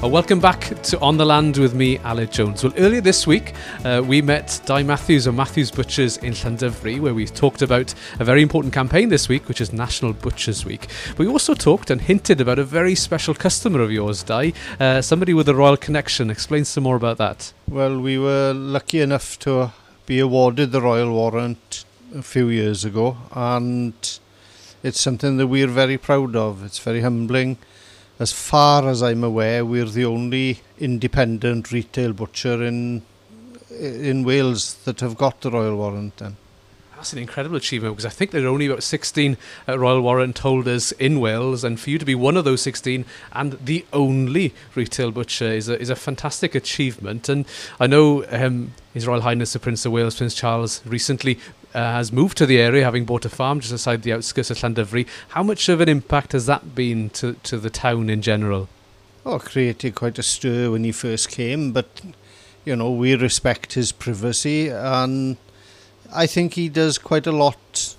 Well, welcome back to On the Land with me, Aled Jones. Well, earlier this week, uh, we met Di Matthews of Matthews Butchers in Llandyfri, where we talked about a very important campaign this week, which is National Butchers Week. But We also talked and hinted about a very special customer of yours, Di, uh, somebody with a royal connection. Explain some more about that. Well, we were lucky enough to be awarded the Royal Warrant a few years ago, and it's something that we're very proud of. It's very humbling. as far as I'm aware, we're the only independent retail butcher in in Wales that have got the Royal Warrant then. That's an incredible achievement because I think there are only about 16 uh, Royal Warrant holders in Wales, and for you to be one of those 16 and the only retail butcher is a, is a fantastic achievement. And I know um, His Royal Highness the Prince of Wales, Prince Charles, recently Uh, has moved to the area, having bought a farm just outside the outskirts of Llandovery. How much of an impact has that been to, to the town in general? Oh, created quite a stir when he first came, but, you know, we respect his privacy and I think he does quite a lot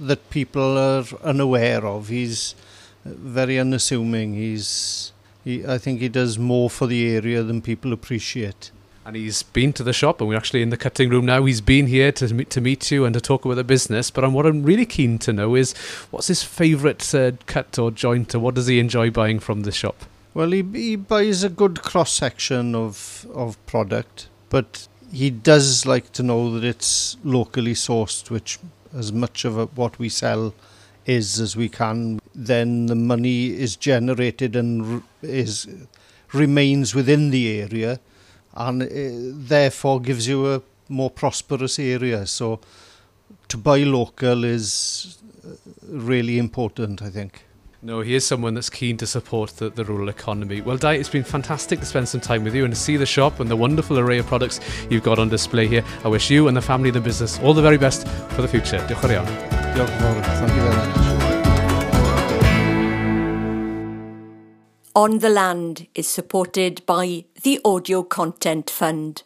that people are unaware of. He's very unassuming. He's, he, I think he does more for the area than people appreciate. And he's been to the shop, and we're actually in the cutting room now. He's been here to meet, to meet you and to talk about the business. But what I'm really keen to know is what's his favourite uh, cut or joint, or what does he enjoy buying from the shop? Well, he, he buys a good cross section of, of product, but he does like to know that it's locally sourced, which as much of a, what we sell is as we can. Then the money is generated and is remains within the area, and uh, therefore gives you a more prosperous area. So to buy local is uh, really important, I think. No, he is someone that's keen to support the, the rural economy. Well, Di, it's been fantastic to spend some time with you and to see the shop and the wonderful array of products you've got on display here. I wish you and the family and the business all the very best for the future. Diolch yn fawr. Diolch yn fawr. Thank you very much. On the Land is supported by the Audio Content Fund.